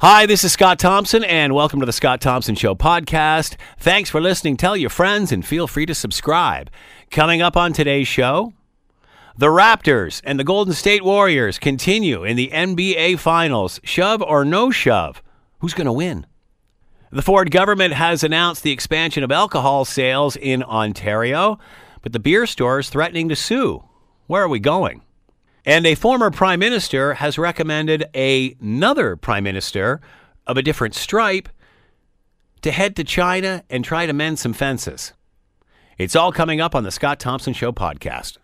Hi, this is Scott Thompson, and welcome to the Scott Thompson Show podcast. Thanks for listening. Tell your friends, and feel free to subscribe. Coming up on today's show, the Raptors and the Golden State Warriors continue in the NBA Finals. Shove or no shove? Who's going to win? The Ford government has announced the expansion of alcohol sales in Ontario, but the beer store is threatening to sue. Where are we going? And a former prime minister has recommended another prime minister of a different stripe to head to China and try to mend some fences. It's all coming up on the Scott Thompson Show podcast.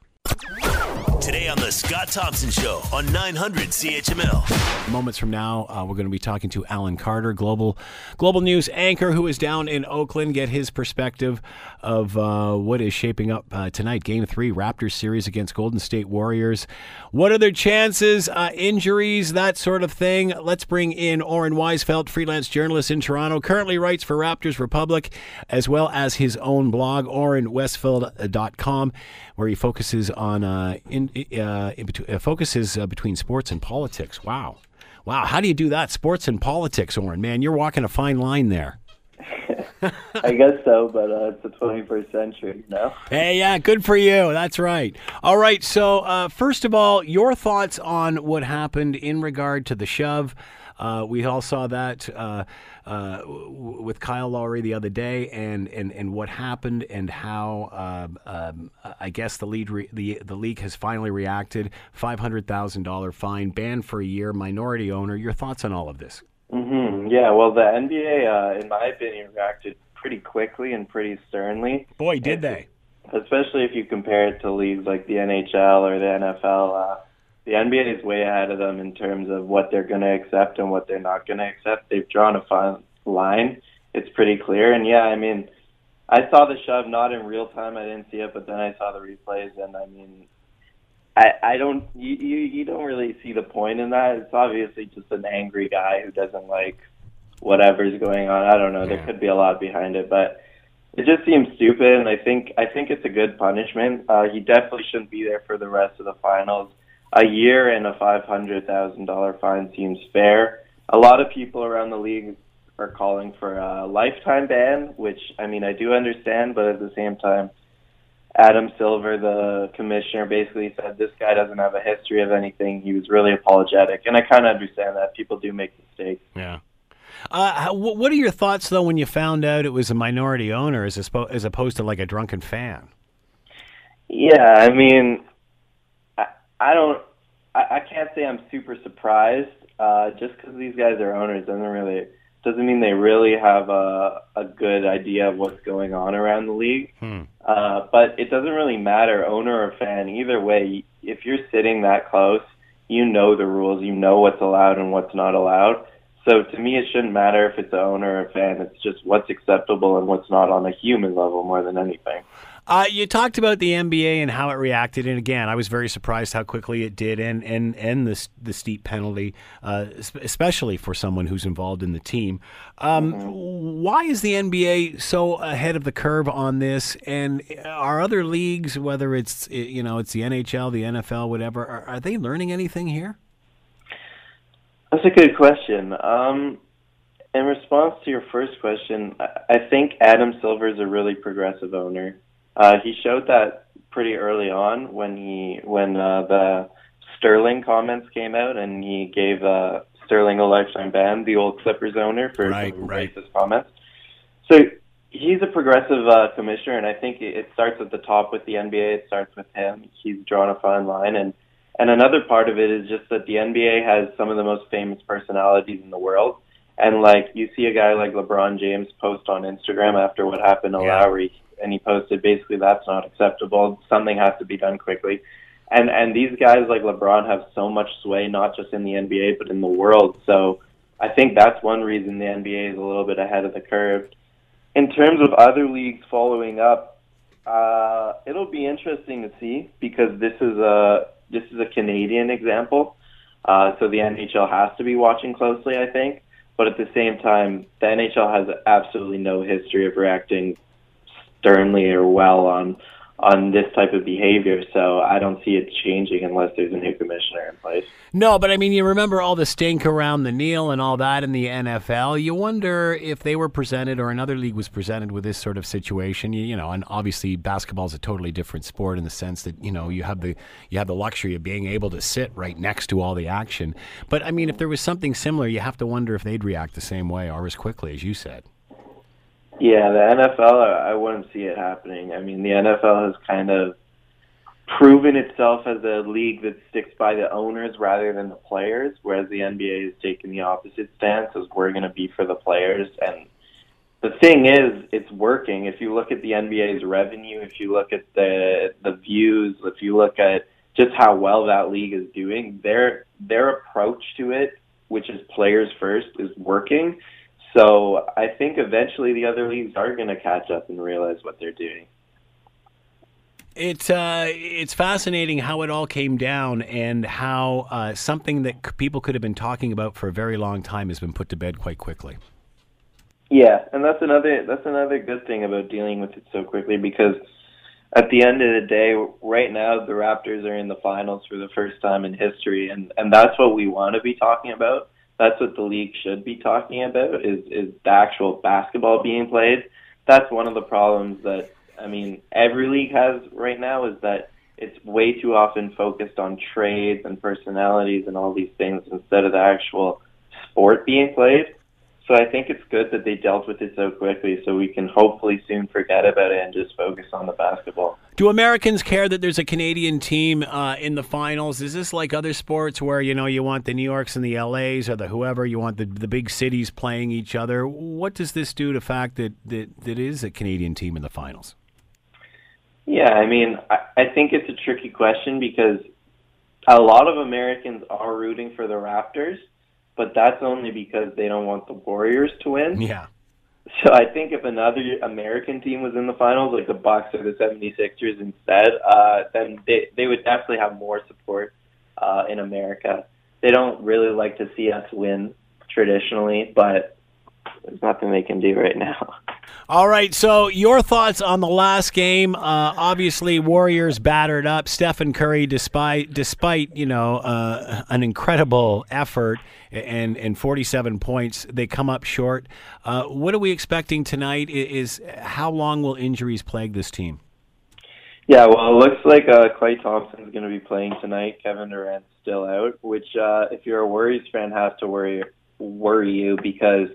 Today on the Scott Thompson Show on 900 CHML. Moments from now, uh, we're going to be talking to Alan Carter, global global news anchor, who is down in Oakland. Get his perspective of uh, what is shaping up uh, tonight. Game three, Raptors series against Golden State Warriors. What are their chances? Uh, injuries, that sort of thing. Let's bring in Oren Weisfeld, freelance journalist in Toronto, currently writes for Raptors Republic, as well as his own blog, OrenWestfeld.com, where he focuses on uh, in uh, between, uh, focuses uh, between sports and politics. Wow, wow! How do you do that? Sports and politics, Oren. Man, you're walking a fine line there. I guess so, but uh, it's the 21st century, you know? Hey, yeah, good for you. That's right. All right. So, uh, first of all, your thoughts on what happened in regard to the shove. Uh, we all saw that uh, uh, w- with Kyle Lowry the other day, and, and, and what happened, and how um, um, I guess the lead re- the the league has finally reacted. Five hundred thousand dollar fine, banned for a year, minority owner. Your thoughts on all of this? hmm Yeah, well, the NBA, uh, in my opinion, reacted pretty quickly and pretty sternly. Boy, did they! Especially if you compare it to leagues like the NHL or the NFL. The NBA is way ahead of them in terms of what they're going to accept and what they're not going to accept. They've drawn a fine line. It's pretty clear. And yeah, I mean, I saw the shove not in real time. I didn't see it, but then I saw the replays, and I mean, I I don't you you, you don't really see the point in that. It's obviously just an angry guy who doesn't like whatever's going on. I don't know. There could be a lot behind it, but it just seems stupid. And I think I think it's a good punishment. Uh, he definitely shouldn't be there for the rest of the finals. A year and a five hundred thousand dollar fine seems fair. A lot of people around the league are calling for a lifetime ban, which I mean I do understand, but at the same time, Adam Silver, the commissioner, basically said this guy doesn't have a history of anything. He was really apologetic, and I kind of understand that people do make mistakes. Yeah. Uh, what are your thoughts though when you found out it was a minority owner as, oppo- as opposed to like a drunken fan? Yeah, I mean, I, don't, I, I can't say I'm super surprised. Uh, just because these guys are owners doesn't really doesn't mean they really have a a good idea of what's going on around the league. Uh, but it doesn't really matter, owner or fan. Either way, if you're sitting that close, you know the rules. You know what's allowed and what's not allowed. So to me, it shouldn't matter if it's an owner or a fan. It's just what's acceptable and what's not on a human level more than anything. Uh, you talked about the NBA and how it reacted, and again, I was very surprised how quickly it did, and and and the the steep penalty, uh, especially for someone who's involved in the team. Um, Why is the NBA so ahead of the curve on this? And are other leagues, whether it's you know it's the NHL, the NFL, whatever, are, are they learning anything here? That's a good question. Um, in response to your first question, I think Adam Silver is a really progressive owner. Uh, he showed that pretty early on when he when uh, the Sterling comments came out, and he gave uh, Sterling a lifetime ban, the old Clippers owner, for Right, right. racist comments. So he's a progressive uh, commissioner, and I think it, it starts at the top with the NBA. It starts with him. He's drawn a fine line, and and another part of it is just that the NBA has some of the most famous personalities in the world. And like you see a guy like LeBron James post on Instagram after what happened to Yeah. Lowry, and he posted basically that's not acceptable. Something has to be done quickly. And and these guys like LeBron have so much sway, not just in the NBA but in the world. So I think that's one reason the NBA is a little bit ahead of the curve. In terms of other leagues following up, uh, it'll be interesting to see because this is a this is a Canadian example. Uh, so the NHL has to be watching closely, I think. But at the same time, the NHL has absolutely no history of reacting sternly or well on on this type of behavior. So I don't see it changing unless there's a new commissioner in place. No, but I mean, you remember all the stink around the kneel and all that in the NFL. You wonder if they were presented or another league was presented with this sort of situation. You, you know, and obviously basketball is a totally different sport in the sense that you know you have the you have the luxury of being able to sit right next to all the action. But I mean, if there was something similar, you have to wonder if they'd react the same way or as quickly as you said. Yeah, the NFL, I wouldn't see it happening. I mean, the NFL has kind of proven itself as a league that sticks by the owners rather than the players, whereas the NBA has taken the opposite stance as we're going to be for the players. And the thing is, it's working. If you look at the NBA's revenue, if you look at the the views, if you look at just how well that league is doing, their their approach to it, which is players first, is working. So I think eventually the other leagues are going to catch up and realize what they're doing. It's uh, it's fascinating how it all came down and how uh, something that c- people could have been talking about for a very long time has been put to bed quite quickly. Yeah, and that's another that's another good thing about dealing with it so quickly because at the end of the day, right now the Raptors are in the finals for the first time in history, and and that's what we want to be talking about that's what the league should be talking about is is the actual basketball being played. That's one of the problems that I mean every league has right now is that it's way too often focused on trades and personalities and all these things instead of the actual sport being played. So I think it's good that they dealt with it so quickly so we can hopefully soon forget about it and just focus on the basketball. Do Americans care that there's a Canadian team uh, in the finals? Is this like other sports where you know you want the New Yorks and the LAs or the whoever you want the the big cities playing each other? What does this do to the fact that that, that is a Canadian team in the finals? Yeah, I mean, I, I think it's a tricky question because a lot of Americans are rooting for the Raptors but that's only because they don't want the Warriors to win. Yeah. So I think if another American team was in the finals, like the Bucks or the 76ers instead, uh, then they they would definitely have more support uh, in America. They don't really like to see us win traditionally, but there's nothing they can do right now. All right. So your thoughts on the last game? Uh, obviously, Warriors battered up Stephen Curry, despite despite you know uh, an incredible effort and and 47 points, they come up short. Uh, what are we expecting tonight? Is, how long will injuries plague this team? Yeah, well, it looks like uh, Klay Thompson's going to be playing tonight. Kevin Durant's still out, which, uh, if you're a Warriors fan, has to worry worry you because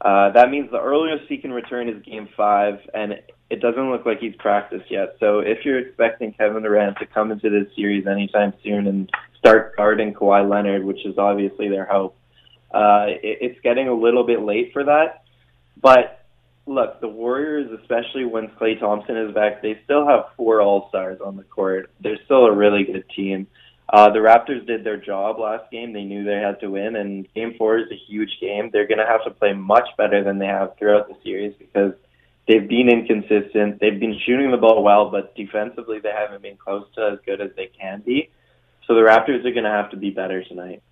uh, that means the earliest he can return is Game Five, and it doesn't look like he's practiced yet. So if you're expecting Kevin Durant to come into this series anytime soon and start guarding Kawhi Leonard, which is obviously their hope, uh, it, it's getting a little bit late for that. But look, the Warriors, especially when Klay Thompson is back, they still have four All Stars on the court. They're still a really good team. Uh, the Raptors did their job last game. They knew they had to win, and Game Four is a huge game. They're going to have to play much better than they have throughout the series because they've been inconsistent. They've been shooting the ball well, but defensively they haven't been close to as good as they can be. So the Raptors are going to have to be better tonight.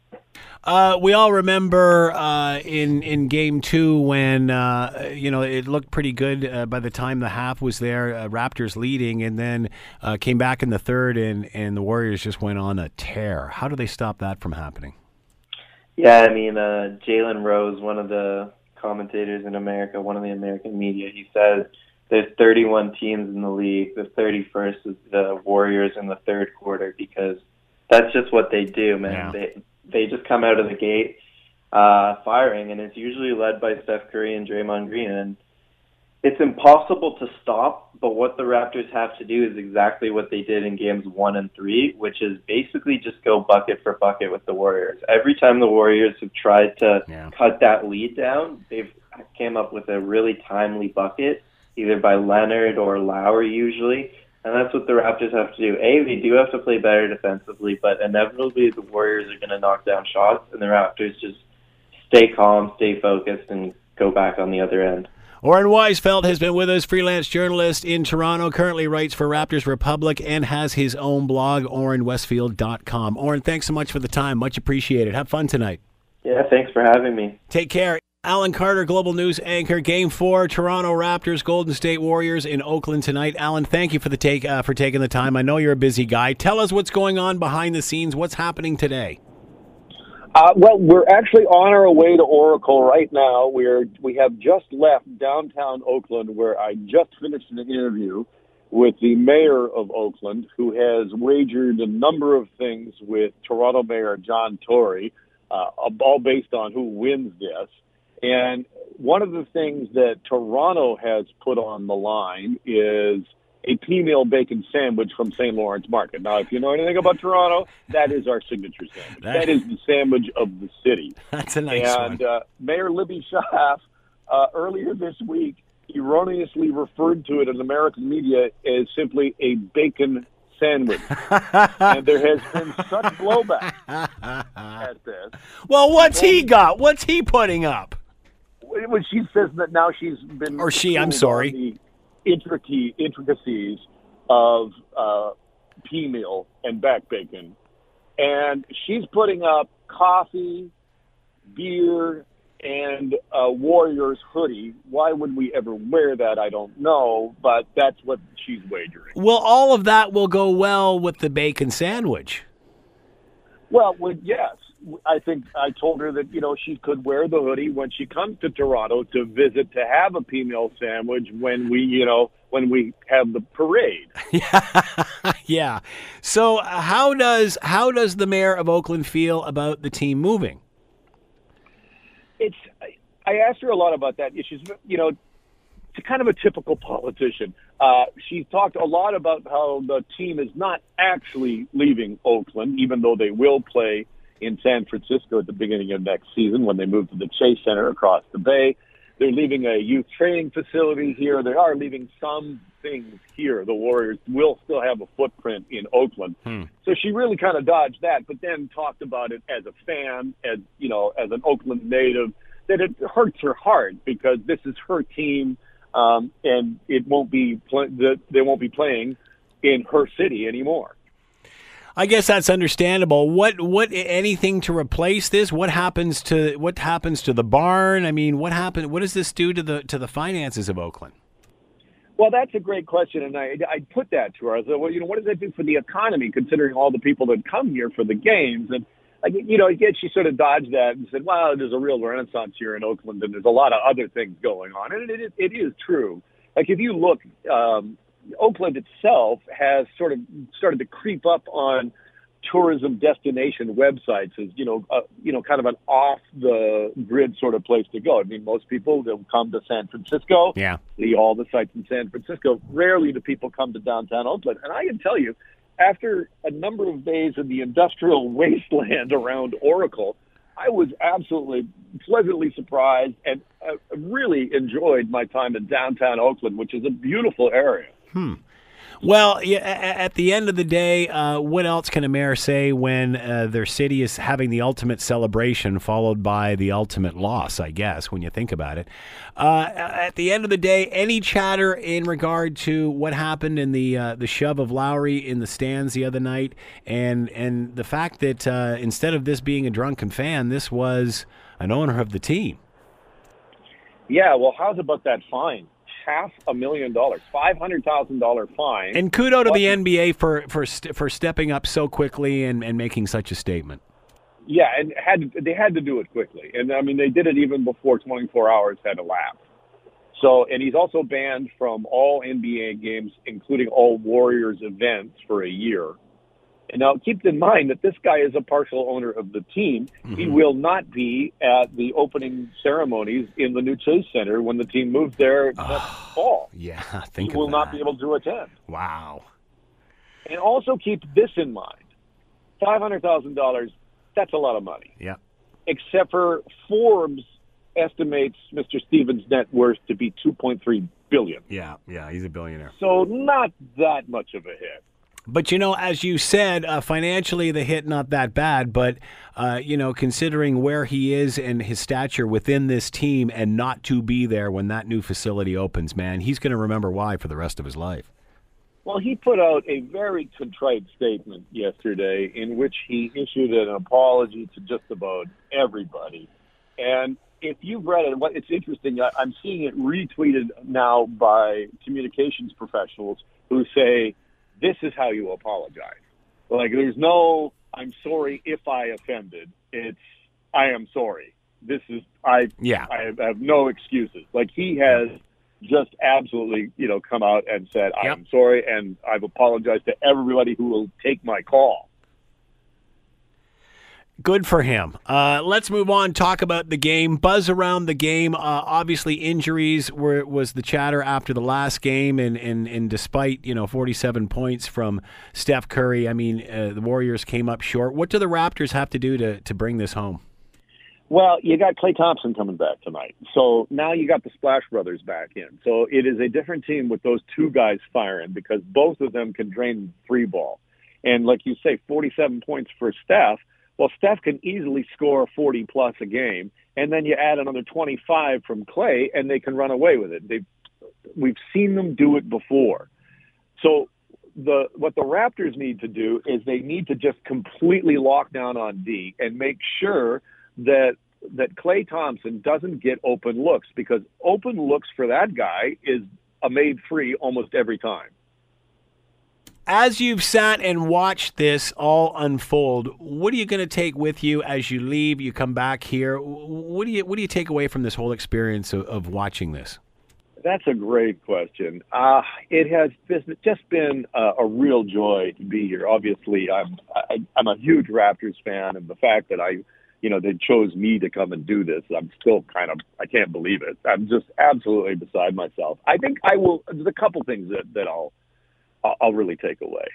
Uh, we all remember uh, in in game two when uh, you know it looked pretty good uh, by the time the half was there. Uh, Raptors leading, and then uh, came back in the third, and and the Warriors just went on a tear. How do they stop that from happening? Yeah, I mean Jalen Rose, one of the commentators in America, one of the American media, he said there's 31 teams in the league. The 31st is the Warriors in the third quarter because that's just what they do, man. Yeah. They they just come out of the gate uh, firing, and it's usually led by Steph Curry and Draymond Green. And it's impossible to stop, but what the Raptors have to do is exactly what they did in games one and three, which is basically just go bucket for bucket with the Warriors. Every time the Warriors have tried to yeah. cut that lead down, they've came up with a really timely bucket, either by Leonard or Lowry usually. And that's what the Raptors have to do. A, they do have to play better defensively, but inevitably the Warriors are going to knock down shots, and the Raptors just stay calm, stay focused, and go back on the other end. Oren Weisfeld has been with us, freelance journalist in Toronto, currently writes for Raptors Republic and has his own blog, orenwestfield.com. Oren, thanks so much for the time. Much appreciated. Have fun tonight. Yeah, thanks for having me. Take care. Alan Carter, Global News anchor. Game four, Toronto Raptors, Golden State Warriors in Oakland tonight. Alan, thank you for the take uh, for taking the time. I know you're a busy guy. Tell us what's going on behind the scenes. What's happening today? Uh, well, we're actually on our way to Oracle right now. We're we have just left downtown Oakland, where I just finished an interview with the mayor of Oakland, who has wagered a number of things with Toronto Mayor John Tory, uh, all based on who wins this. And one of the things that Toronto has put on the line is a peameal bacon sandwich from St. Lawrence Market. Now, if you know anything about Toronto, that is our signature sandwich. That- that is the sandwich of the city. That's a nice and one. uh, Mayor Libby Schaaf, uh, earlier this week, erroneously referred to it in American media as simply a bacon sandwich. and there has been such blowback at this. well, what's he got? What's he putting up? When she says that now she's been Or she, I'm sorry. the intricacy, intricacies of uh, peameal and back bacon, and she's putting up coffee, beer, and a Warriors hoodie. Why would we ever wear that? I don't know, but that's what she's wagering. Well, all of that will go well with the bacon sandwich. Well, well, yes. I think I told her that you know she could wear the hoodie when she comes to Toronto to visit to have a peameal sandwich when we you know when we have the parade. yeah. So, uh, how does how does the mayor of Oakland feel about the team moving? It's I, I asked her a lot about that. She's you know it's kind of a typical politician. Uh, she talked a lot about how the team is not actually leaving Oakland, even though they will play in San Francisco at the beginning of next season when they move to the Chase Center across the bay. They're leaving a youth training facility here. They are leaving some things here. The Warriors will still have a footprint in Oakland. So she really kind of dodged that, but then talked about it as a fan, as you know, as an Oakland native, that it hurts her heart because this is her team, um, and it won't be pl- the, they won't be playing in her city anymore. I guess that's understandable. What what anything to replace this? What happens to what happens to the barn? I mean, what happened? What does this do to the to the finances of Oakland? Well, that's a great question, and I I put that to her. I said, well, you know, what does that do for the economy, considering all the people that come here for the games? And like, you know, again, she sort of dodged that and said, well, there's a real renaissance here in Oakland, and there's a lot of other things going on, and it is, it is true. Like if you look, um, Oakland itself has sort of started to creep up on tourism destination websites as you know, uh, you know, kind of an off the grid sort of place to go. I mean, most people they'll come to San Francisco Yeah. see all the sites in San Francisco. Rarely do people come to downtown Oakland. And I can tell you, after a number of days in the industrial wasteland around Oracle, I was absolutely pleasantly surprised and uh, really enjoyed my time in downtown Oakland, which is a beautiful area. Well, yeah, at the end of the day, uh, what else can a mayor say when uh, their city is having the ultimate celebration followed by the ultimate loss, I guess, when you think about it? Uh, at the end of the day, any chatter in regard to what happened in the uh, the shove of Lowry in the stands the other night and, and the fact that uh, instead of this being a drunken fan, this was an owner of the team. Yeah, well, how's about that fine? Half a million dollars, five hundred thousand dollar fine. And kudo to the NBA for, for, st- for stepping up so quickly and, and making such a statement. Yeah, and had they had to do it quickly, and I mean they did it even before 24 hours had elapsed. So, and he's also banned from all NBA games, including all Warriors events, for a year. And now, keep in mind that this guy is a partial owner of the team. He mm-hmm. will not be at the opening ceremonies in the new Chase Center when the team moves there next fall. Yeah, think he will of not be able to attend. Wow. And also keep this in mind: five hundred thousand dollars—that's a lot of money. Yeah. except for Forbes estimates Mr. Stevens' net worth to be 2.3 billion. Yeah, yeah, he's a billionaire. So not that much of a hit. But you know, as you said, uh, financially the hit not that bad. But uh, you know, considering where he is and his stature within this team, and not to be there when that new facility opens, man, he's going to remember why for the rest of his life. Well, he put out a very contrite statement yesterday in which he issued an apology to just about everybody. And if you've read it, what it's interesting. I'm seeing it retweeted now by communications professionals who say this is how you apologize. Like there's no I'm sorry if I offended. It's I am sorry. This is I Yeah. I have no excuses. Like he has just absolutely, you know, come out and said, Yep. I'm sorry and I've apologized to everybody who will take my call. Good for him. Uh, let's move on. Talk about the game. Buzz around the game. Uh, obviously, injuries were was the chatter after the last game, and and and despite you know 47 points from Steph Curry, I mean uh, the Warriors came up short. What do the Raptors have to do to to bring this home? Well, you got Klay Thompson coming back tonight. So now you got the Splash Brothers back in. So it is a different team with those two guys firing because both of them can drain three ball. And like you say, 47 points for Steph. Well, Steph can easily score 40 plus a game. And then you add another 25 from Klay and they can run away with it. They, we've seen them do it before. So the what the Raptors need to do is they need to just completely lock down on D and make sure that that Klay Thompson doesn't get open looks because open looks for that guy is a made free almost every time. As you've sat and watched this all unfold, what are you going to take with you as you leave? You come back here. What do you what do you take away from this whole experience of, of watching this? That's a great question. Uh, it has just been a, a real joy to be here. Obviously, I'm I, I'm a huge Raptors fan, and the fact that I, you know, they chose me to come and do this, I'm still kind of I can't believe it. I'm just absolutely beside myself. I think I will. There's a couple things that that I'll I'll really take away.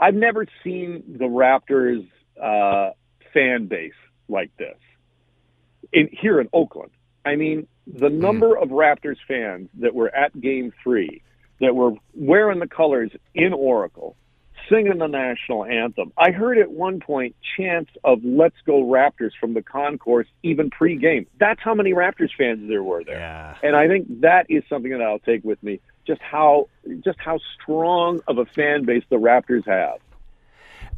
I've never seen the Raptors uh, fan base like this in here in Oakland. I mean, the number of Raptors fans that were at Game Three, that were wearing the colors in Oracle, singing the national anthem. I heard at one point chants of "Let's go Raptors" from the concourse, even pre-game. That's how many Raptors fans there were there. Yeah. And I think that is something that I'll take with me. Just how just how strong of a fan base the Raptors have.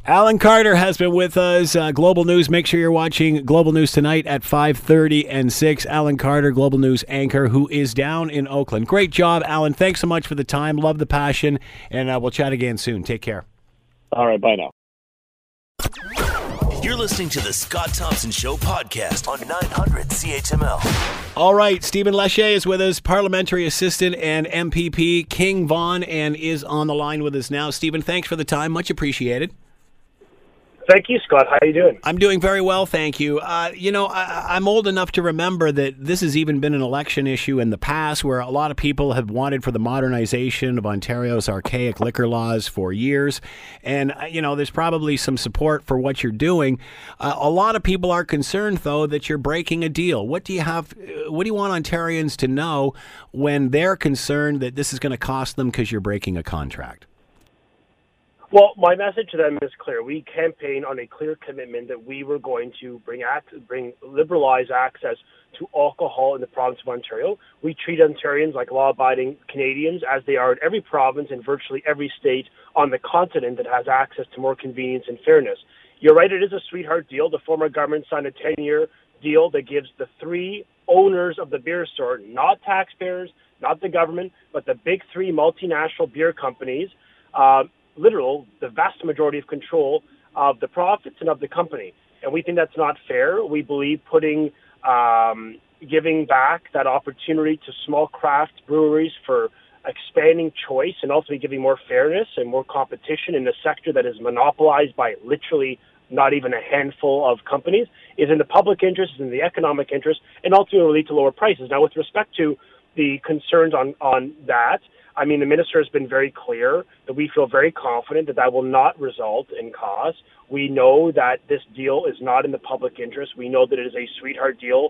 Alan Carter has been with us. Uh, Global News. Make sure you're watching Global News tonight at 5:30 and 6. Alan Carter, Global News anchor, who is down in Oakland. Great job, Alan. Thanks so much for the time. Love the passion, and uh, we'll chat again soon. Take care. All right, bye now. You're listening to the Scott Thompson Show podcast on 900 CHML. All right, Stephen Lecce is with us, parliamentary assistant and MPP King Vaughan, and is on the line with us now. Stephen, thanks for the time. Much appreciated. Thank you, Scott. How are you doing? I'm doing very well, thank you. Uh, you know, I, I'm old enough to remember that this has even been an election issue in the past where a lot of people have wanted for the modernization of Ontario's archaic liquor laws for years. And, uh, you know, there's probably some support for what you're doing. Uh, a lot of people are concerned, though, that you're breaking a deal. What do you have, uh, what do you want Ontarians to know when they're concerned that this is going to cost them because you're breaking a contract? Well, my message to them is clear. We campaign on a clear commitment that we were going to bring act, bring liberalize access to alcohol in the province of Ontario. We treat Ontarians like law-abiding Canadians, as they are in every province and virtually every state on the continent that has access to more convenience and fairness. You're right; it is a sweetheart deal. The former government signed a 10-year deal that gives the three owners of the beer store, not taxpayers, not the government, but the big three multinational beer companies. Uh, literal, the vast majority of control of the profits and of the company. And we think that's not fair. We believe putting, um, giving back that opportunity to small craft breweries for expanding choice and ultimately giving more fairness and more competition in a sector that is monopolized by literally not even a handful of companies is in the public interest, is in the economic interest, and ultimately lead to lower prices. Now, with respect to the concerns on, on that, I mean, the minister has been very clear that we feel very confident that that will not result in costs. We know that this deal is not in the public interest. We know that it is a sweetheart deal.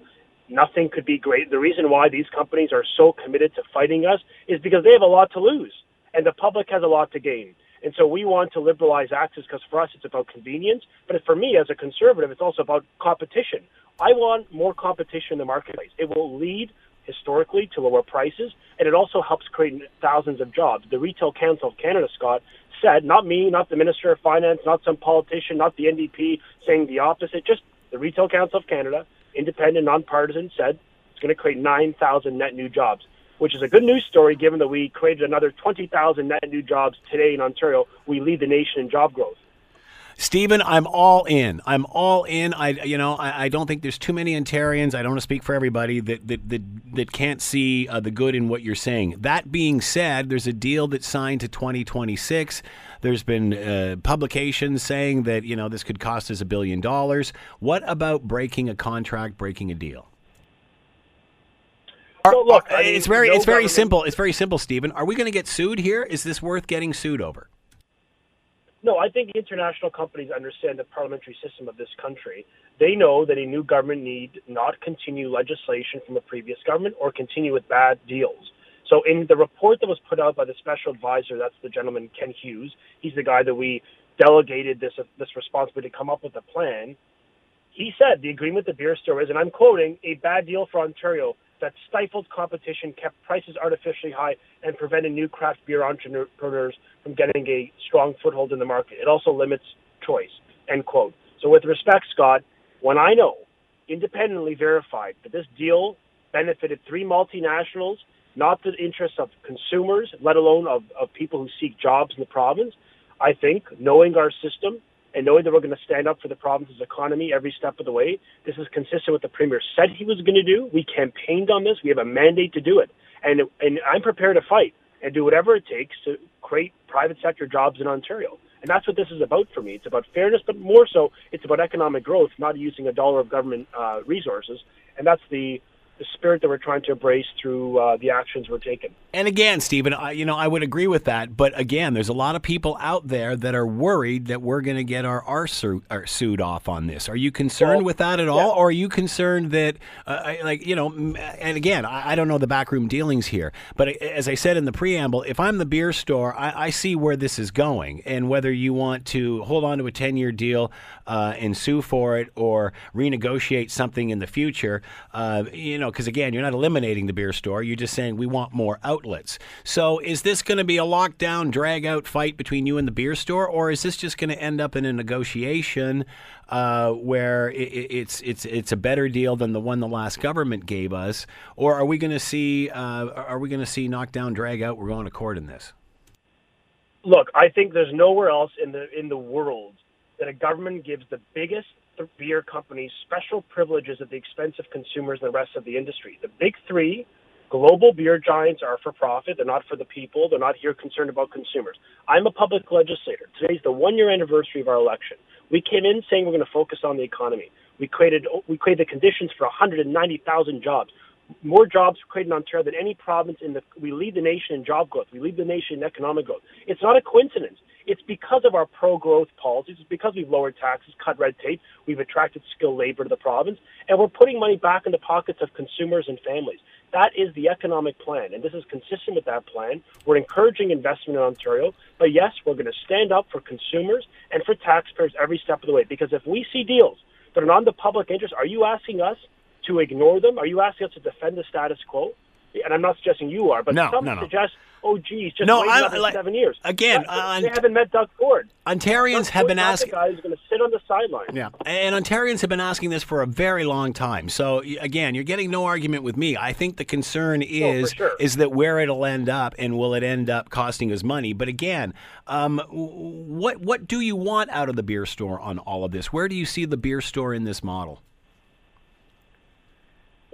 Nothing could be great. The reason why these companies are so committed to fighting us is because they have a lot to lose and the public has a lot to gain. And so we want to liberalize access because for us it's about convenience. But for me as a conservative, it's also about competition. I want more competition in the marketplace. It will lead historically to lower prices, and it also helps create thousands of jobs. The Retail Council of Canada, Scott, said, not me, not the Minister of Finance, not some politician, not the NDP saying the opposite, just the Retail Council of Canada, independent, nonpartisan, said It's going to create 9,000 net new jobs, which is a good news story given that we created another 20,000 net new jobs today in Ontario. We lead the nation in job growth. Stephen, I'm all in. I'm all in. I, you know, I, I don't think there's too many Ontarians. I don't want to speak for everybody that that that, that can't see uh, the good in what you're saying. That being said, there's a deal that's signed to 2026. There's been uh, publications saying that you know this could cost us a billion dollars. What about breaking a contract, breaking a deal? So look, I mean, it's very no it's very government- simple. It's very simple, Stephen. Are we going to get sued here? Is this worth getting sued over? No, I think international companies understand the parliamentary system of this country. They know that a new government need not continue legislation from a previous government or continue with bad deals. So in the report that was put out by the special advisor, that's the gentleman Ken Hughes. He's the guy that we delegated this this responsibility to come up with a plan. He said the agreement the beer store is, and I'm quoting, a bad deal for Ontario that stifled competition, kept prices artificially high, and prevented new craft beer entrepreneurs from getting a strong foothold in the market. It also limits choice. End quote. So, with respect, Scott, when I know, independently verified, that this deal benefited three multinationals, not the interests of consumers, let alone of, of people who seek jobs in the province, I think knowing our system and knowing that we're going to stand up for the province's economy every step of the way, this is consistent with the premier said he was going to do. We campaigned on this. We have a mandate to do it, and and I'm prepared to fight and do whatever it takes to create private sector jobs in Ontario. And that's what this is about for me. It's about fairness, but more so, it's about economic growth, not using a dollar of government uh, resources. And that's the the spirit that we're trying to embrace through uh, the actions we're taking. And again, Stephen, I, you know, I would agree with that. But again, there's a lot of people out there that are worried that we're going to get our our, su- our sued off on this. Are you concerned Well, with that at all, yeah. or are you concerned that, uh, like, you know, and again, I, I don't know the backroom dealings here, but as I said in the preamble, if I'm the beer store, I, I see where this is going, and whether you want to hold on to a 10 year deal uh, and sue for it or renegotiate something in the future, uh, you know, because again, you're not eliminating the beer store. You're just saying we want more outlets. So is this going to be a lockdown, drag out fight between you and the beer store, or is this just going to end up in a negotiation uh, where i i- it's it's it's a better deal than the one the last government gave us, or are we going to see uh, are we going to see knockdown, drag out? We're going to court in this. Look, I think there's nowhere else in the in the world that a government gives the biggest th- beer companies special privileges at the expense of consumers and the rest of the industry. The big three global beer giants are for profit. They're not for the people. They're not here concerned about consumers. I'm a public legislator. Today's the one year anniversary of our election. We came in saying we're going to focus on the economy. We created we created the conditions for 190,000 jobs more jobs created in Ontario than any province in the. We lead the nation in job growth. We lead the nation in economic growth. It's not a coincidence. It's because of our pro-growth policies. It's because we've lowered taxes, cut red tape. We've attracted skilled labor to the province, and we're putting money back in the pockets of consumers and families. That is the economic plan, and this is consistent with that plan. We're encouraging investment in Ontario, but yes, we're going to stand up for consumers and for taxpayers every step of the way. Because if we see deals that are not in the public interest, are you asking us to ignore them? Are you asking us to defend the status quo? And I'm not suggesting you are, but No, some no, no. suggest, oh, geez, just No, wait I'm- like- seven years. again, Uh, uh, they haven't met Doug Ford. Ontarians Doug have been asking. The guy who's going to sit on the sideline. Yeah, and Ontarians have been asking this for a very long time. So again, you're getting no argument with me. I think the concern is sure. is that where it'll end up, and will it end up costing us money? But again, um, what what do you want out of the beer store on all of this? Where do you see the beer store in this model?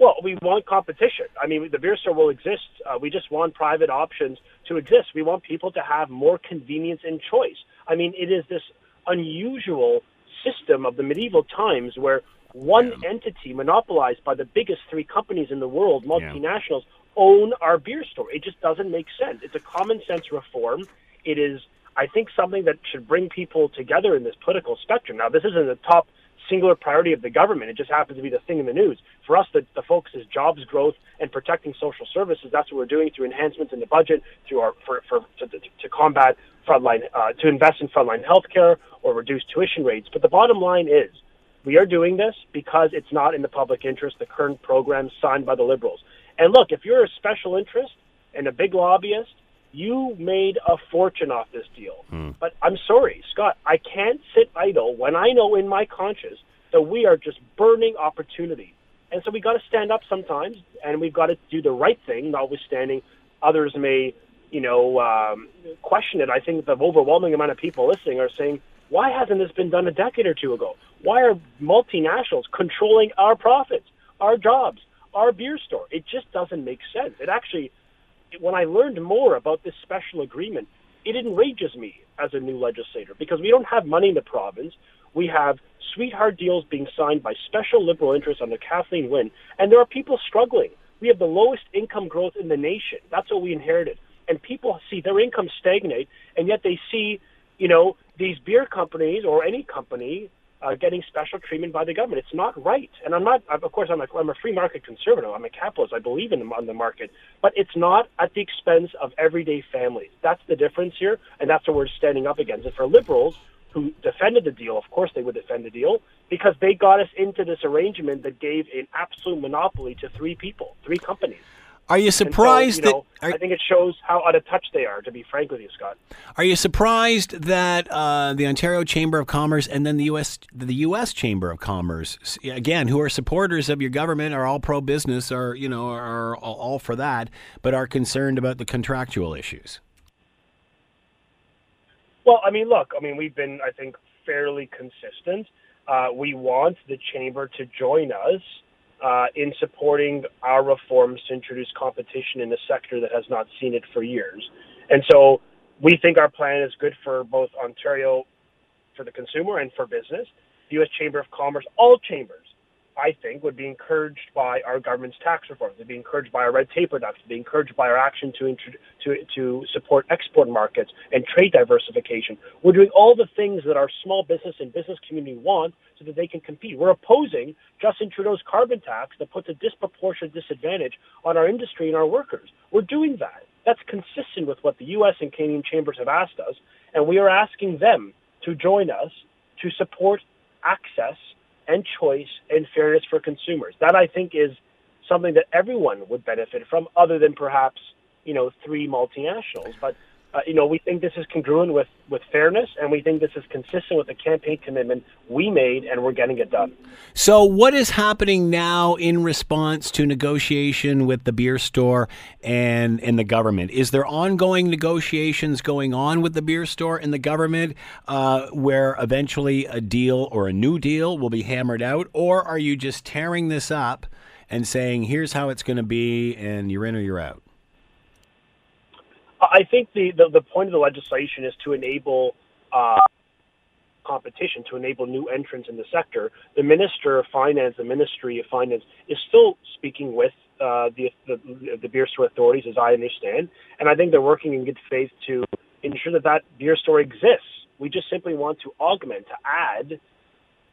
Well, we want competition. I mean, the beer store will exist. Uh, we just want private options to exist. We want people to have more convenience and choice. I mean, it is this unusual system of the medieval times where one entity monopolized by the biggest three companies in the world, multinationals, own our beer store. It just doesn't make sense. It's a common sense reform. It is, I think, something that should bring people together in this political spectrum. Now, this isn't the top singular priority of the government. It just happens to be the thing in the news. For us, the, the focus is jobs growth and protecting social services. That's what we're doing through enhancements in the budget, through our for, for to, to, to combat frontline, uh, to invest in frontline healthcare or reduce tuition rates. But the bottom line is, we are doing this because it's not in the public interest. The current program signed by the Liberals. And look, if you're a special interest and a big lobbyist, you made a fortune off this deal. But I'm sorry, Scott, I can't sit idle when I know in my conscience that we are just burning opportunity And so we got to stand up sometimes, and we've got to do the right thing, notwithstanding others may, you know, um, question it. I think the overwhelming amount of people listening are saying, why hasn't this been done a decade or two ago? Why are multinationals controlling our profits, our jobs, our beer store? It just doesn't make sense. It actually, when I learned more about this special agreement, it enrages me as a new legislator because we don't have money in the province. We have sweetheart deals being signed by special liberal interests under Kathleen Wynne, and there are people struggling. We have the lowest income growth in the nation. That's what we inherited. And people see their income stagnate, and yet they see, you know, these beer companies or any company uh, getting special treatment by the government. It's not right. And I'm not, of course, I'm a, I'm a free market conservative. I'm a capitalist. I believe in the, on the market. But it's not at the expense of everyday families. That's the difference here, and that's what we're standing up against. And for liberals, who defended the deal, of course they would defend the deal because they got us into this arrangement that gave an absolute monopoly to three people, three companies. Are you surprised so, you know, that? Are, I think it shows how out of touch they are. To be frank with you, Scott. Are you surprised that uh, the Ontario Chamber of Commerce and then the U.S. the U.S. Chamber of Commerce, again, who are supporters of your government, are all pro business, are you know are all for that, but are concerned about the contractual issues? Well, I mean, look, I mean, we've been, I think, fairly consistent. Uh, we want the chamber to join us uh, in supporting our reforms to introduce competition in a sector that has not seen it for years. And so we think our plan is good for both Ontario, for the consumer, and for business. The U.S. Chamber of Commerce, all chambers I think, would be encouraged by our government's tax reforms. They'd be encouraged by our red tape reduction. They'd be encouraged by our action to, to, to support export markets and trade diversification. We're doing all the things that our small business and business community want so that they can compete. We're opposing Justin Trudeau's carbon tax that puts a disproportionate disadvantage on our industry and our workers. We're doing that. That's consistent with what the U.S. and Canadian chambers have asked us, and we are asking them to join us to support access and choice and fairness for consumers. That I think is something that everyone would benefit from, other than perhaps you know three multinationals. But uh, you know we think this is congruent with with fairness, and we think this is consistent with the campaign commitment we made, and we're getting it done. So, what is happening now in response to negotiation with the beer store and and the government? Is there ongoing negotiations going on with the beer store and the government, uh, where eventually a deal or a new deal will be hammered out, or are you just tearing this up and saying, "Here's how it's going to be," and you're in or you're out? I think the, the, the point of the legislation is to enable uh, competition, to enable new entrants in the sector. The Minister of Finance, the Ministry of Finance, is still speaking with uh, the, the, the beer store authorities, as I understand, and I think they're working in good faith to ensure that that beer store exists. We just simply want to augment, to add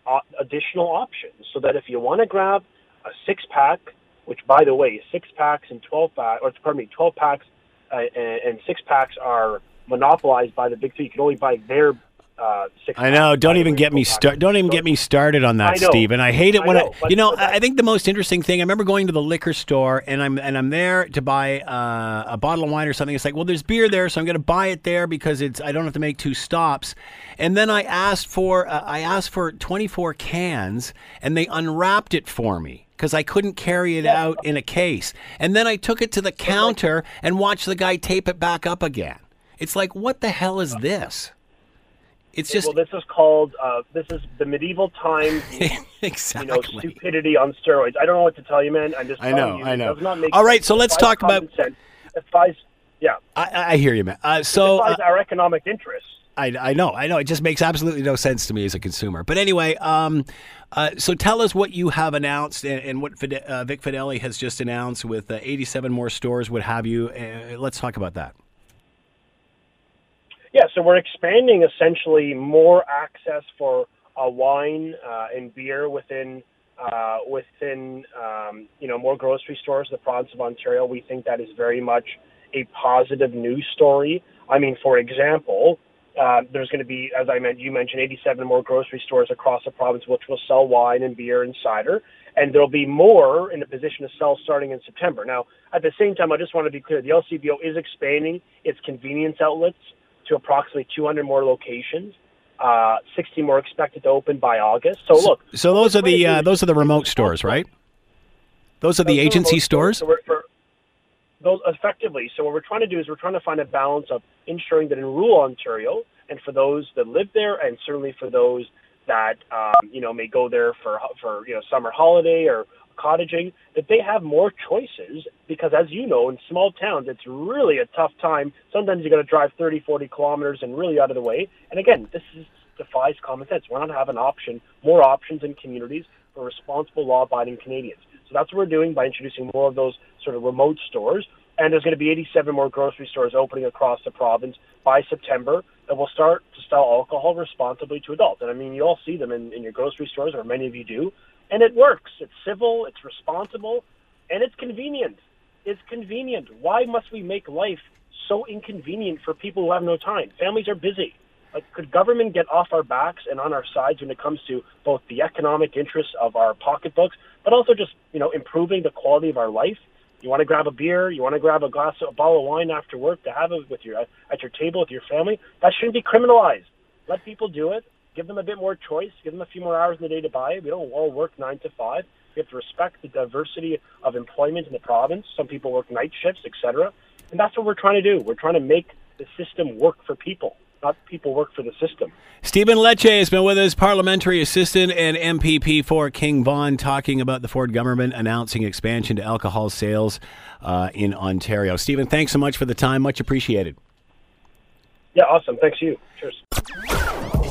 uh, additional options, so that if you want to grab a six pack, which by the way, six packs and twelve pack, or pardon me, twelve packs uh, and, and six packs are monopolized by the big three. You can only buy their uh, I know. Don't even get me start. Don't even get me started on that, Steve. And I hate it when I, know, I you know. I think the most interesting thing. I remember going to the liquor store and I'm and I'm there to buy uh, a bottle of wine or something. It's like, well, there's beer there, so I'm going to buy it there because it's I don't have to make two stops. And then I asked for uh, I asked for 24 cans, and they unwrapped it for me because I couldn't carry it out in a case. And then I took it to the counter and watched the guy tape it back up again. It's like, what the hell is this? It's just well, this is called uh, this is the medieval times, exactly. You know, stupidity on steroids. I don't know what to tell you, man. I'm just I know, you, I know. All right, so let's talk about. Sense. It yeah. I, I hear you, man. Uh, so uh, our economic interests. I, I know, I know. It just makes absolutely no sense to me as a consumer. But anyway, um, uh, so tell us what you have announced and, and what Fide- uh, Vic Fedeli has just announced with uh, 87 more stores, what have you. Uh, let's talk about that. Yeah, so we're expanding essentially more access for uh, wine uh, and beer within within um, you know more grocery stores in the province of Ontario. We think that is very much a positive news story. I mean, for example, uh, there's going to be, as I mentioned, you mentioned, 87 more grocery stores across the province which will sell wine and beer and cider, and there'll be more in a position to sell starting in September. Now, at the same time, I just want to be clear: the LCBO is expanding its convenience outlets to approximately 200 more locations. Uh, 60 more expected to open by August. So look. So those are the uh, those are the remote stores, right? Those are the agency stores. So we're, for those effectively. So what we're trying to do is we're trying to find a balance of ensuring that in rural Ontario, and for those that live there, and certainly for those that um, you know may go there for for you know summer holiday or cottaging, that they have more choices because as you know, in small towns, it's really a tough time. Sometimes you got to drive 30, 40 kilometers and really out of the way. And again, this is, defies common sense. Why not have an option, more options in communities for responsible, law-abiding Canadians? So that's what we're doing by introducing more of those sort of remote stores. And there's going to be 87 more grocery stores opening across the province by September that will start to sell alcohol responsibly to adults. And I mean, you all see them in, in your grocery stores, or many of you do. And it works. It's civil, it's responsible, and it's convenient. It's convenient. Why must we make life so inconvenient for people who have no time? Families are busy. Like, could government get off our backs and on our sides when it comes to both the economic interests of our pocketbooks, but also just you know improving the quality of our life? You want to grab a beer, you want to grab a glass, a bottle of wine after work to have it with your at your table with your family. That shouldn't be criminalized. Let people do it. Give them a bit more choice. Give them a few more hours in the day to buy it. We don't all work nine to five. We have to respect the diversity of employment in the province. Some people work night shifts, etc. And that's what we're trying to do. We're trying to make the system work for people, not people work for the system. Stephen Lecce has been with us, parliamentary assistant and MPP for King Vaughan, talking about the Ford government announcing expansion to alcohol sales uh, in Ontario. Stephen, thanks so much for the time. Much appreciated. Yeah, awesome. Thanks you. Cheers.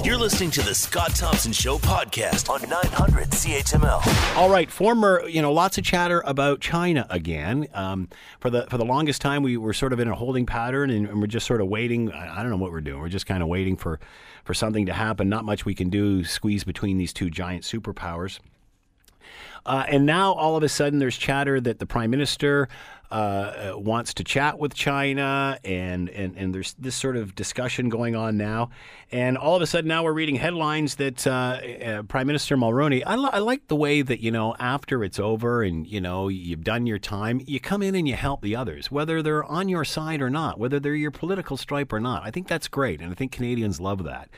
You're listening to the Scott Thompson Show podcast on 900 CHML. All right, former, you know, lots of chatter about China again. Um, for the for the longest time, we were sort of in a holding pattern, and, and we're just sort of waiting. I, I don't know what we're doing. We're just kind of waiting for for something to happen. Not much we can do. Squeeze between these two giant superpowers. Uh, and now all of a sudden there's chatter that the prime minister uh, wants to chat with China, and, and, and there's this sort of discussion going on now. And all of a sudden now we're reading headlines that uh, uh, Prime Minister Mulroney, I, li- I like the way that, you know, after it's over and, you know, you've done your time, you come in and you help the others, whether they're on your side or not, whether they're your political stripe or not. I think that's great, and I think Canadians love that.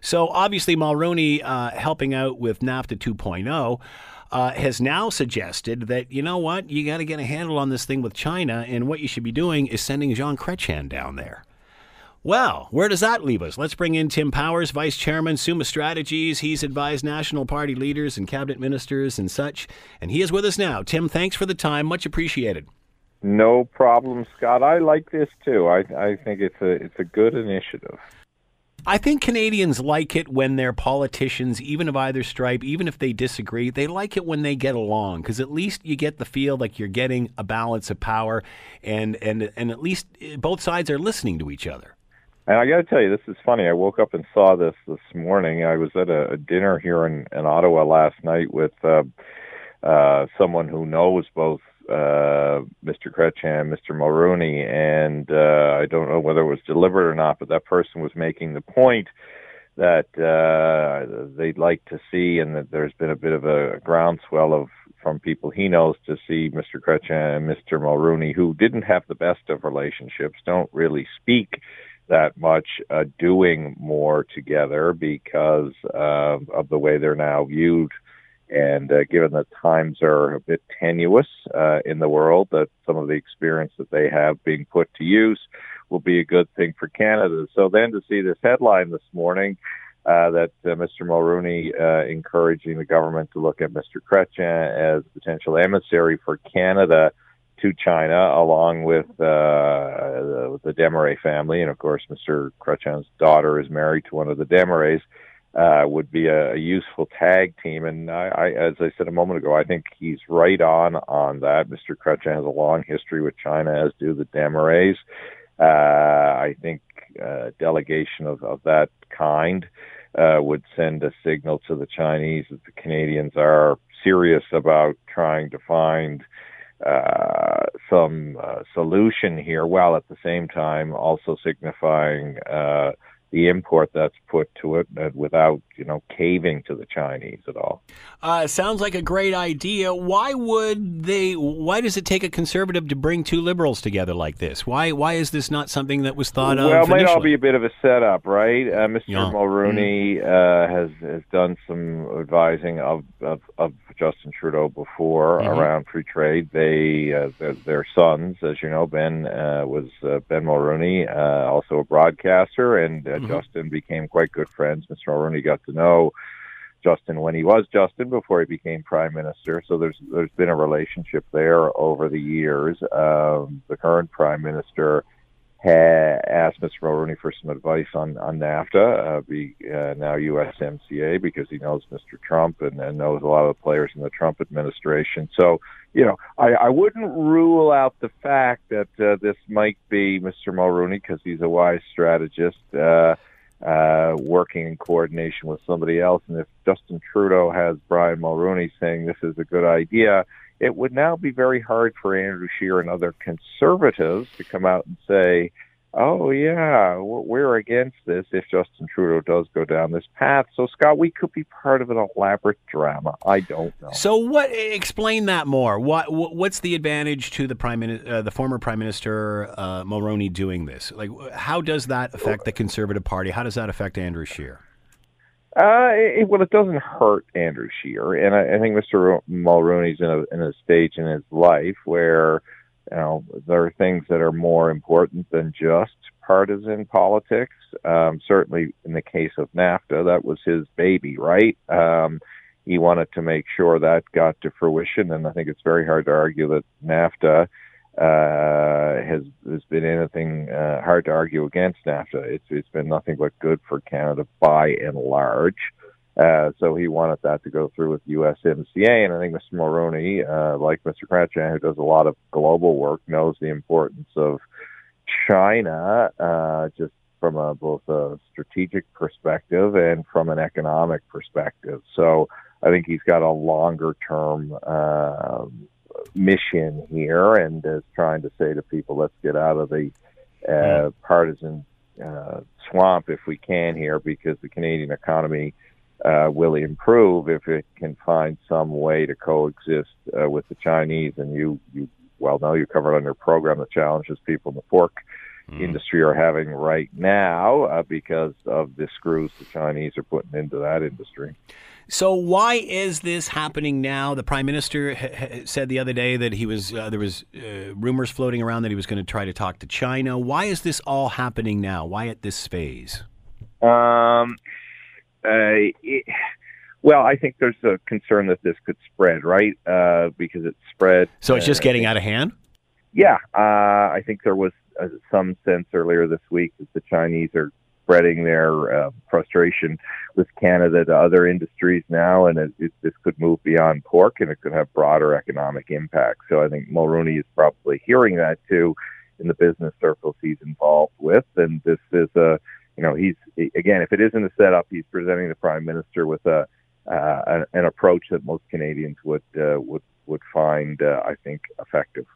So obviously, Mulroney uh, helping out with NAFTA 2.0 uh, has now suggested that you know what, you got to get a handle on this thing with China, and what you should be doing is sending Jean Chrétien down there. Well, where does that leave us? Let's bring in Tim Powers, Vice Chairman, Summa Strategies. He's advised national party leaders and cabinet ministers and such, and he is with us now. Tim, thanks for the time. Much appreciated. No problem, Scott. I like this too. I I think it's a it's a good initiative. I think Canadians like it when their politicians, even of either stripe, even if they disagree, they like it when they get along because at least you get the feel like you're getting a balance of power, and and and at least both sides are listening to each other. And I got to tell you, this is funny. I woke up and saw this this morning. I was at a, a dinner here in, in Ottawa last night with uh, uh, someone who knows both uh, Mr. Chrétien Mr. Mulroney, and uh, I don't know whether it was deliberate or not, but that person was making the point that uh, they'd like to see, and that there's been a bit of a groundswell of from people he knows to see Mr. Chrétien and Mr. Mulroney, who didn't have the best of relationships, don't really speak that much, uh, doing more together because uh, of the way they're now viewed and uh, given that times are a bit tenuous uh, in the world, that some of the experience that they have being put to use will be a good thing for Canada. So then to see this headline this morning uh, that uh, Mr. Mulroney uh, encouraging the government to look at Mr. Chrétien as potential emissary for Canada to China, along with uh, the Desmarais family, and of course, Mr. Chrétien's daughter is married to one of the Desmarais uh, would be a, a useful tag team. And I, I, as I said a moment ago, I think he's right on on that. Mr. Chrétien has a long history with China, as do the Desmarais. Uh, I think uh, delegation of, of that kind uh, would send a signal to the Chinese that the Canadians are serious about trying to find uh, some uh, solution here, while at the same time also signifying uh, the import that's put to it uh, without you know caving to the Chinese at all. Uh, sounds like a great idea. Why would they? Why does it take a conservative to bring two liberals together like this? Why why is this not something that was thought well, of? Well, it might all be a bit of a setup, right? Uh, Mr. Yeah. Mulroney uh, has has done some advising of of, of Justin Trudeau before Mhm. around free trade. They uh, their, their sons, as you know, Ben uh, was uh, Ben Mulroney, uh, also a broadcaster, and Mhm. Justin became quite good friends. Mr. Mulroney got to know. Justin when he was Justin before he became prime minister. So there's there's been a relationship there over the years. Um, the current prime minister ha- asked Mr. Mulroney for some advice on on NAFTA, uh, be, uh, now USMCA, because he knows Mr. Trump and, and knows a lot of the players in the Trump administration. So you know, I, I wouldn't rule out the fact that uh, this might be Mr. Mulroney because he's a wise strategist. Uh, uh, working in coordination with somebody else. And if Justin Trudeau has Brian Mulroney saying this is a good idea, it would now be very hard for Andrew Scheer and other conservatives to come out and say, oh, yeah, we're against this if Justin Trudeau does go down this path. So, Scott, we could be part of an elaborate drama. I don't know. So what? Explain that more. What what's the advantage to the prime uh, the former prime minister uh, Mulroney doing this? Like, how does that affect the Conservative Party? How does that affect Andrew Scheer? Uh, it, well, it doesn't hurt Andrew Scheer, and I, I think Mr. Mulroney's in a in a stage in his life where you know there are things that are more important than just partisan politics. Um, certainly, in the case of NAFTA, that was his baby, right? Um, he wanted to make sure that got to fruition, and I think it's very hard to argue that NAFTA uh, has has been anything uh, hard to argue against NAFTA. It's it's been nothing but good for Canada by and large. Uh, so he wanted that to go through with USMCA, and I think Mr. Mulroney, uh, like Mr. Chrétien, who does a lot of global work, knows the importance of China, uh, just from a both a strategic perspective and from an economic perspective. So I think he's got a longer term uh, mission here, and is trying to say to people, let's get out of the uh, partisan uh, swamp if we can here, because the Canadian economy uh, will improve if it can find some way to coexist uh, with the Chinese. And you, you well know you covered on your program the challenges people in the pork industry are having right now uh, because of the screws the Chinese are putting into that industry. So why is this happening now? The prime minister ha- ha- said the other day that he was uh, there was uh, rumors floating around that he was going to try to talk to China. Why is this all happening now? Why at this phase? Um, uh, it, well, I think there's a concern that this could spread, right? Uh, because it spread. So it's just uh, getting out of hand. Yeah, uh, I think there was uh, some sense earlier this week that the Chinese are spreading their uh, frustration with Canada to other industries now, and it, it, this could move beyond pork, and it could have broader economic impact. So I think Mulroney is probably hearing that too in the business circles he's involved with, and this is a, you know, he's again, if it isn't a setup, he's presenting the prime minister with a uh, an, an approach that most Canadians would uh, would would find, uh, I think, effective.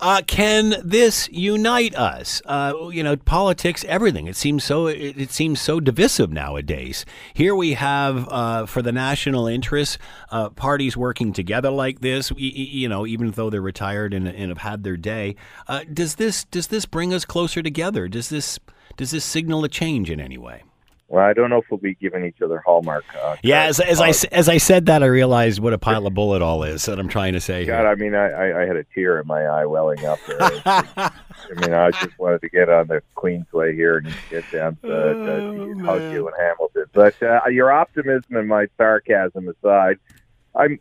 Uh, can this unite us? Uh, you know, politics, everything. It seems so. It, it seems so divisive nowadays. Here we have, uh, for the national interest, uh, parties working together like this. y- y- You know, even though they're retired and, and have had their day. Uh, does this does this bring us closer together? Does this does this signal a change in any way? Well, I don't know if we'll be giving each other Hallmark. Uh, Yeah, as, as I as I said that, I realized what a pile of bullet all is that I'm trying to say. God, Here. I mean, I, I, I had a tear in my eye welling up there. I mean, I just wanted to get on the Queensway here and get down to, Oh, to hug you in Hamilton. But uh, your optimism and my sarcasm aside, I'm.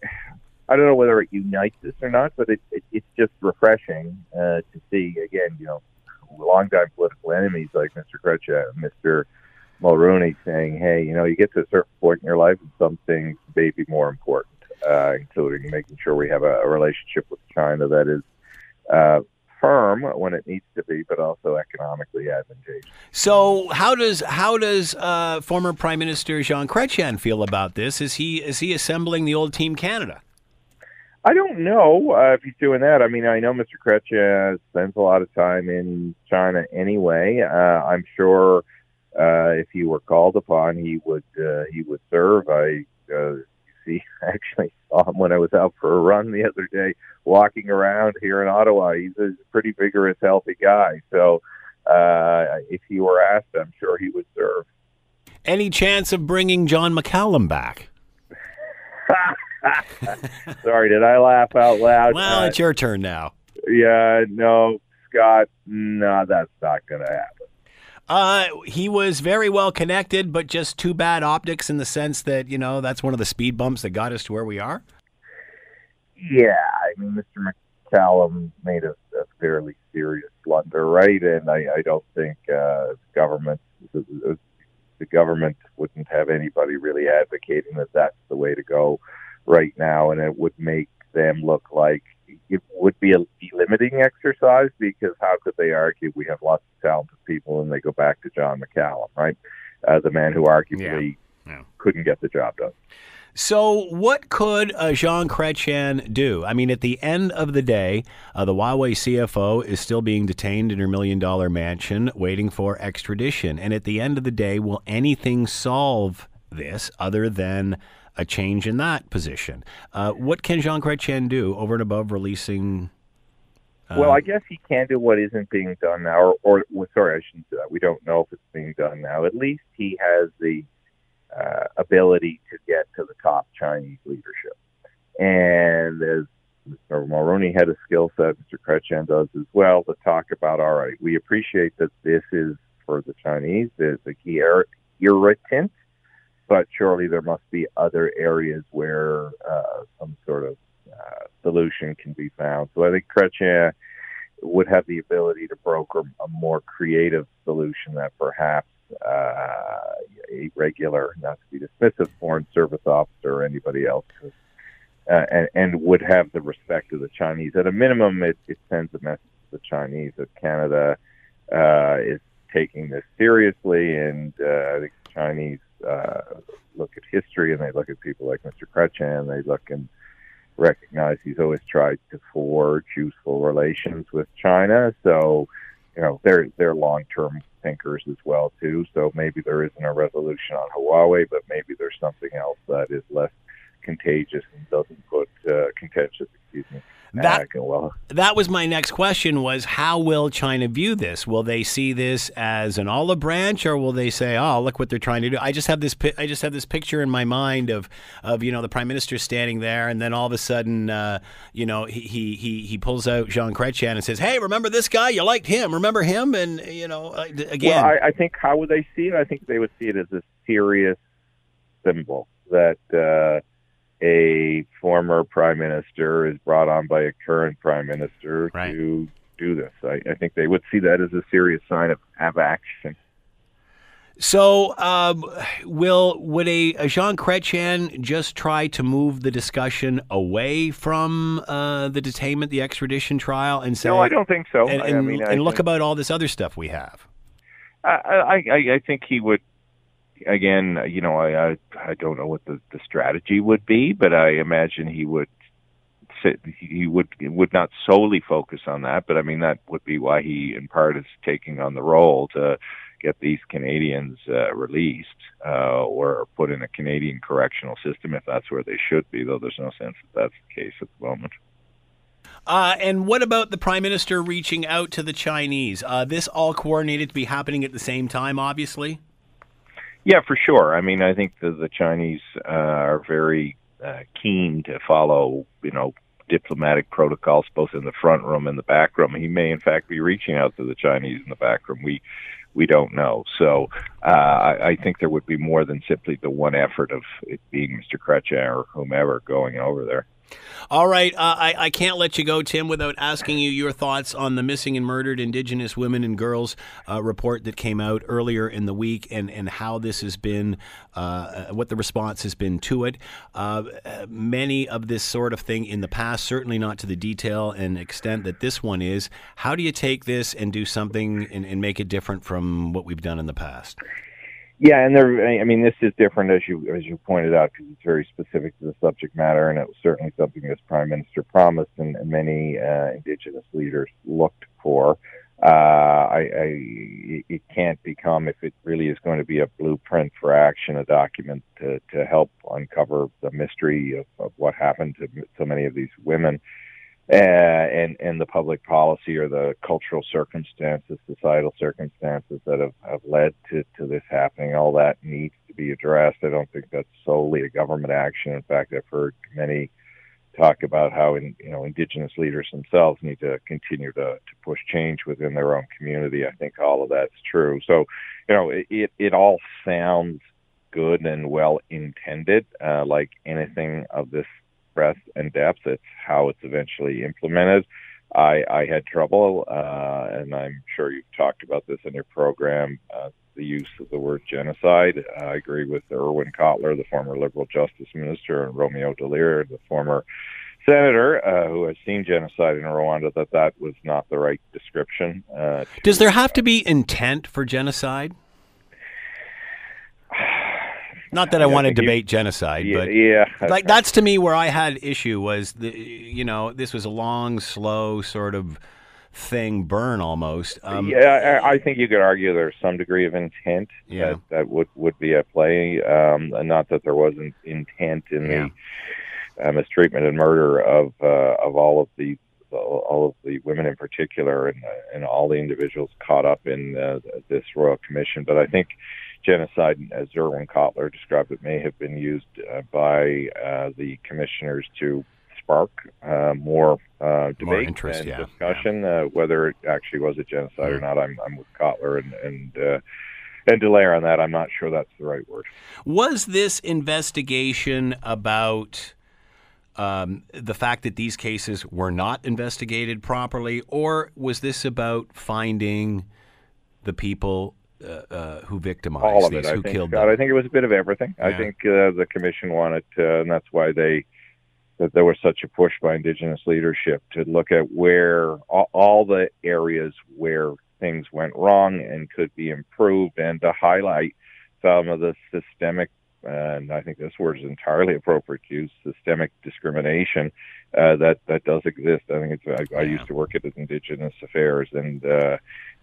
I don't know whether it unites us or not, but it, it, it's just refreshing uh, to see again. You know, longtime political enemies like Mr. Chrétien, Mr. Mulroney saying, "Hey, you know, you get to a certain point in your life, and some things may be more important, uh, including making sure we have a, a relationship with China that is uh, firm when it needs to be, but also economically advantageous." So how does how does uh, former Prime Minister Jean Chrétien feel about this? Is he is he assembling the old Team Canada? I don't know uh, if he's doing that. I mean, I know Mr. Chrétien spends a lot of time in China anyway. Uh, I'm sure uh, if he were called upon, he would uh, he would serve. I uh, see actually saw him when I was out for a run the other day, walking around here in Ottawa. He's a pretty vigorous, healthy guy. So uh, if he were asked, I'm sure he would serve. Any chance of bringing John McCallum back? Sorry, did I laugh out loud? Well, Uh, it's your turn now. yeah, no, Scott, no, that's not going to happen. Uh, he was very well connected, but just too bad optics in the sense that you know that's one of the speed bumps that got us to where we are. Yeah, I mean, Mr. McCallum made a, a fairly serious blunder, right? And I, I don't think uh, government, the, the government wouldn't have anybody really advocating that that's the way to go right now, and it would make them look like it would be a limiting exercise because how could they argue we have lots of talented people and they go back to John McCallum, right? Uh, the man who arguably Yeah. couldn't get the job done. So, what could uh, Jean Chrétien do? I mean, at the end of the day, uh, the Huawei CFO is still being detained in her million dollar mansion waiting for extradition. And at the end of the day, will anything solve this other than a change in that position? Uh, what can Jean Chrétien do over and above releasing? uh, Well, I guess he can do what isn't being done now, or, or well, sorry, I shouldn't say that. We don't know if it's being done now. At least he has the uh, ability to get to the top Chinese leadership. And as Mr. Mulroney had a skill set, Mr. Chrétien does as well, to talk about, all right, we appreciate that this is for the Chinese, there's a key ir- irritant, but surely there must be other areas where uh, some sort of uh, solution can be found. So I think Chrétien would have the ability to broker a more creative solution that perhaps uh, a regular, not to be dismissive, foreign service officer or anybody else could, uh, and, and would have the respect of the Chinese. At a minimum, it, it sends a message to the Chinese that Canada uh, is taking this seriously, and uh, I think the Chinese uh, look at history and they look at people like Mr. Chrétien, they look and recognize he's always tried to forge useful relations with China. So, you know, they're they're long term thinkers as well too. So maybe there isn't a resolution on Huawei, but maybe there's something else that is less contagious and doesn't put uh, contentious, excuse me. That- well, that was my next question was how will China view this? Will they see this as an olive branch or will they say, "Oh, look what they're trying to do." I just have this I just have this picture in my mind of of you know the prime minister standing there and then all of a sudden uh, you know he, he he he pulls out Jean Chrétien and says, "Hey, remember this guy? You liked him. Remember him?" And you know, uh, again, Well, I, I think how would they see it? I think they would see it as a serious symbol that uh, a former prime minister is brought on by a current prime minister Right. to do this. I, I think they would see that as a serious sign of, of action. So, um, will would a, a Jean Chrétien just try to move the discussion away from uh, the detainment, the extradition trial, and say, No, I don't think so. and, and, I mean, and look think- about all this other stuff we have? I, I- I think he would. Again, you know, I, I, I don't know what the, the strategy would be, but I imagine he would. sit- He would would not solely focus on that, but I mean that would be why he, in part, is taking on the role to get these Canadians uh, released uh, or put in a Canadian correctional system if that's where they should be. Though there's no sense that that's the case at the moment. Uh, and what about the prime minister reaching out to the Chinese? Uh, this all coordinated to be happening at the same time, obviously. Yeah, for sure. I mean, I think the, the Chinese uh, are very uh, keen to follow, you know, diplomatic protocols both in the front room and the back room. He may, in fact, be reaching out to the Chinese in the back room. We we don't know. So uh, I, I think there would be more than simply the one effort of it being Mr. Chrétien or whomever going over there. All right, uh, I, I can't let you go, Tim, without asking you your thoughts on the missing and murdered Indigenous women and girls uh, report that came out earlier in the week, and, and how this has been, uh, what the response has been to it. Uh, uh, many of this sort of thing in the past, certainly not to the detail and extent that this one is. How do you take this and do something and, and make it different from what we've done in the past? Yeah, and there. I mean, this is different as you as you pointed out because it's very specific to the subject matter, and it was certainly something this prime minister promised, and, and many uh, indigenous leaders looked for. uh, I, I, it can't become, if it really is going to be a blueprint for action, a document to, to help uncover the mystery of, of what happened to so many of these women uh, and and the public policy or the cultural circumstances, societal circumstances that have, have led to, to this happening. All that needs to be addressed. I don't think that's solely a government action. In fact, I've heard many talk about how in, you know indigenous leaders themselves need to continue to, to push change within their own community. I think all of that's true. So, you know, it it, it all sounds good and well intended, uh, like anything of this breadth and depth. It's how it's eventually implemented. I, I had trouble, uh, and I'm sure you've talked about this in your program, uh, the use of the word genocide. Uh, I agree with Irwin Cotler, the former Liberal Justice Minister, and Romeo Dallaire, the former senator uh, who has seen genocide in Rwanda, that that was not the right description. Uh, Does there have to be intent for genocide? Not that I, I want to debate you, genocide, yeah, but yeah, like that's to me where I had issue was the you know this was a long, slow sort of thing burn almost. Um, yeah, I, I, think you could argue there's some degree of intent yeah. that, that would would be at play. Um, not that there wasn't intent in yeah. the uh, mistreatment and murder of uh, of all of the all of the women in particular and and all the individuals caught up in uh, this royal commission. But I think genocide, as Irwin Cotler described it, may have been used uh, by uh, the commissioners to spark uh, more uh, debate more interest, and yeah. discussion. Yeah. Uh, whether it actually was a genocide or not, I'm, I'm with Cotler and and, uh, and Dallaire on that. I'm not sure that's the right word. Was this investigation about? Um, the fact that these cases were not investigated properly, or was this about finding the people uh, uh, who victimized all of these, it. who think, killed Scott, them. I think it was a bit of everything. Yeah. I think uh, the commission wanted, to, and that's why they that there was such a push by Indigenous leadership to look at where all, all the areas where things went wrong and could be improved, and to highlight some of the systemic and I think this word is entirely appropriate to use systemic discrimination uh, that that does exist. I think it's. I, I used to work at Indigenous Affairs, and uh,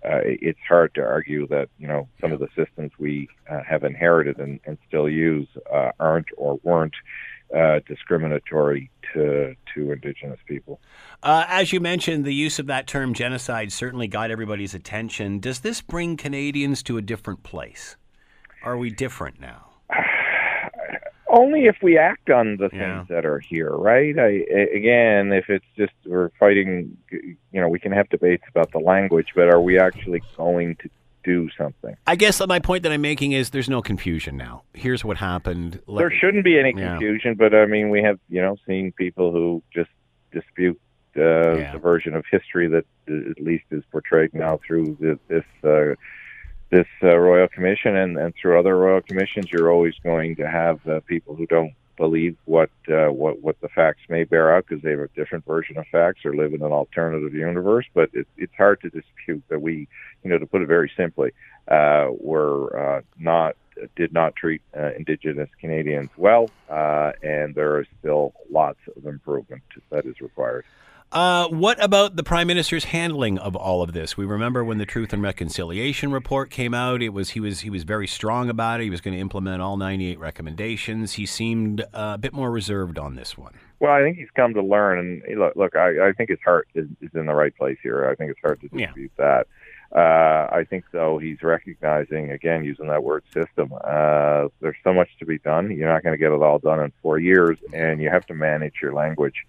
uh, it's hard to argue that you know some of the systems we uh, have inherited and, and still use uh, aren't or weren't uh, discriminatory to to Indigenous people. Uh, as you mentioned, the use of that term genocide certainly got everybody's attention. Does this bring Canadians to a different place? Are we different now? Only if we act on the yeah. things that are here, right? I, again, if it's just we're fighting, you know, we can have debates about the language, but are we actually going to do something? I guess my point that I'm making is there's no confusion now. Here's what happened. Let, there shouldn't be any confusion, yeah. but I mean, we have, you know, seen people who just dispute uh, yeah. the version of history that uh, at least is portrayed now through the, this. Uh, this uh, royal commission and, and through other royal commissions, you're always going to have uh, people who don't believe what uh, what what the facts may bear out because they have a different version of facts or live in an alternative universe. But it, it's hard to dispute that we, you know, to put it very simply, uh, were uh, not did not treat uh, Indigenous Canadians well, uh, and there is still lots of improvement that is required. Uh, what about the prime minister's handling of all of this? We remember when the Truth and Reconciliation report came out. It was he was he was very strong about it. He was going to implement all 98 recommendations. He seemed uh, a bit more reserved on this one. Well, I think he's come to learn, and look, look I, I think his heart is, is, in the right place here. I think it's hard to dispute yeah. that. Uh, I think though he's recognizing again using that word system. Uh, there's so much to be done. You're not going to get it all done in four years, and you have to manage your language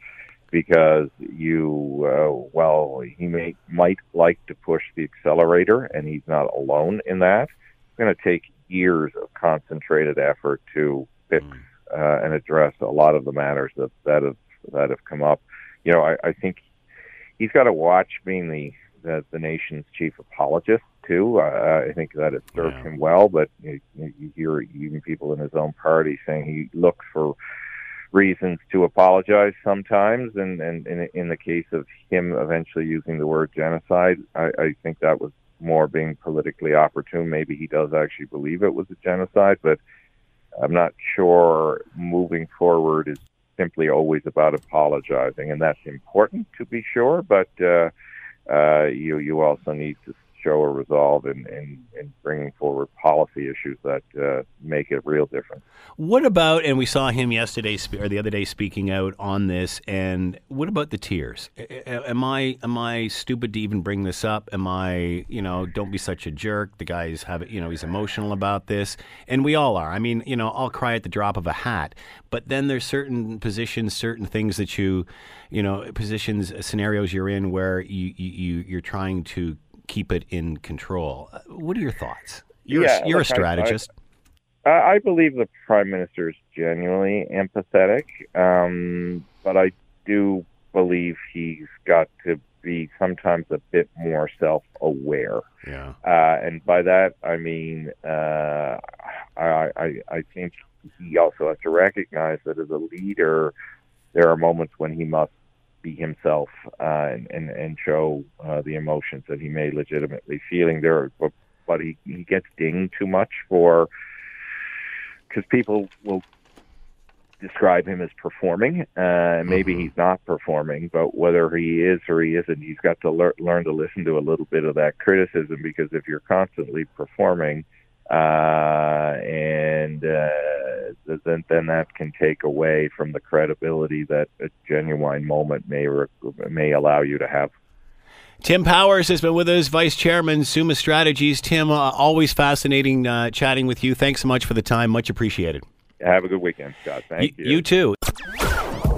because you, uh, well, he may might like to push the accelerator, and he's not alone in that. It's going to take years of concentrated effort to fix mm. uh, and address a lot of the matters that that have that have come up. You know, I, I think he's got to watch being the the, the nation's chief apologist too. Uh, I think that it served yeah. him well, but you, you hear even people in his own party saying he looks for reasons to apologize sometimes. And, and, in the case of him eventually using the word genocide, I, I think that was more being politically opportune. Maybe he does actually believe it was a genocide, but I'm not sure moving forward is simply always about apologizing, and that's important to be sure. But uh, uh, you you also need to show a resolve in, in, in bringing forward policy issues that uh, make a real difference. What about, and we saw him yesterday or the other day speaking out on this, and what about the tears? Am I am I stupid to even bring this up? Am I, you know, don't be such a jerk. The guy's have, you know, he's emotional about this, and we all are. I mean, you know, I'll cry at the drop of a hat, but then there's certain positions, certain things that you, you know, positions, scenarios you're in where you, you you're trying to keep it in control. Uh, what are your thoughts? You're, yeah, a, you're a strategist. I, I, I, believe the prime minister is genuinely empathetic, um, but I do believe he's got to be sometimes a bit more self-aware. Yeah. Uh, and by that I mean uh, I, I I think he also has to recognize that as a leader, there are moments when he must be himself uh, and, and and show uh, the emotions that he may legitimately feeling there, but, but he he gets dinged too much for because people will describe him as performing. Uh, maybe mm-hmm. he's not performing, but whether he is or he isn't, he's got to lear- learn to listen to a little bit of that criticism because if you're constantly performing, uh, and uh, then then that can take away from the credibility that a genuine moment may re- may allow you to have. Tim Powers has been with us, Vice Chairman, Summa Strategies. Tim, uh, always fascinating uh, chatting with you. Thanks so much for the time. Much appreciated. Have a good weekend, Scott. Thank you. You too.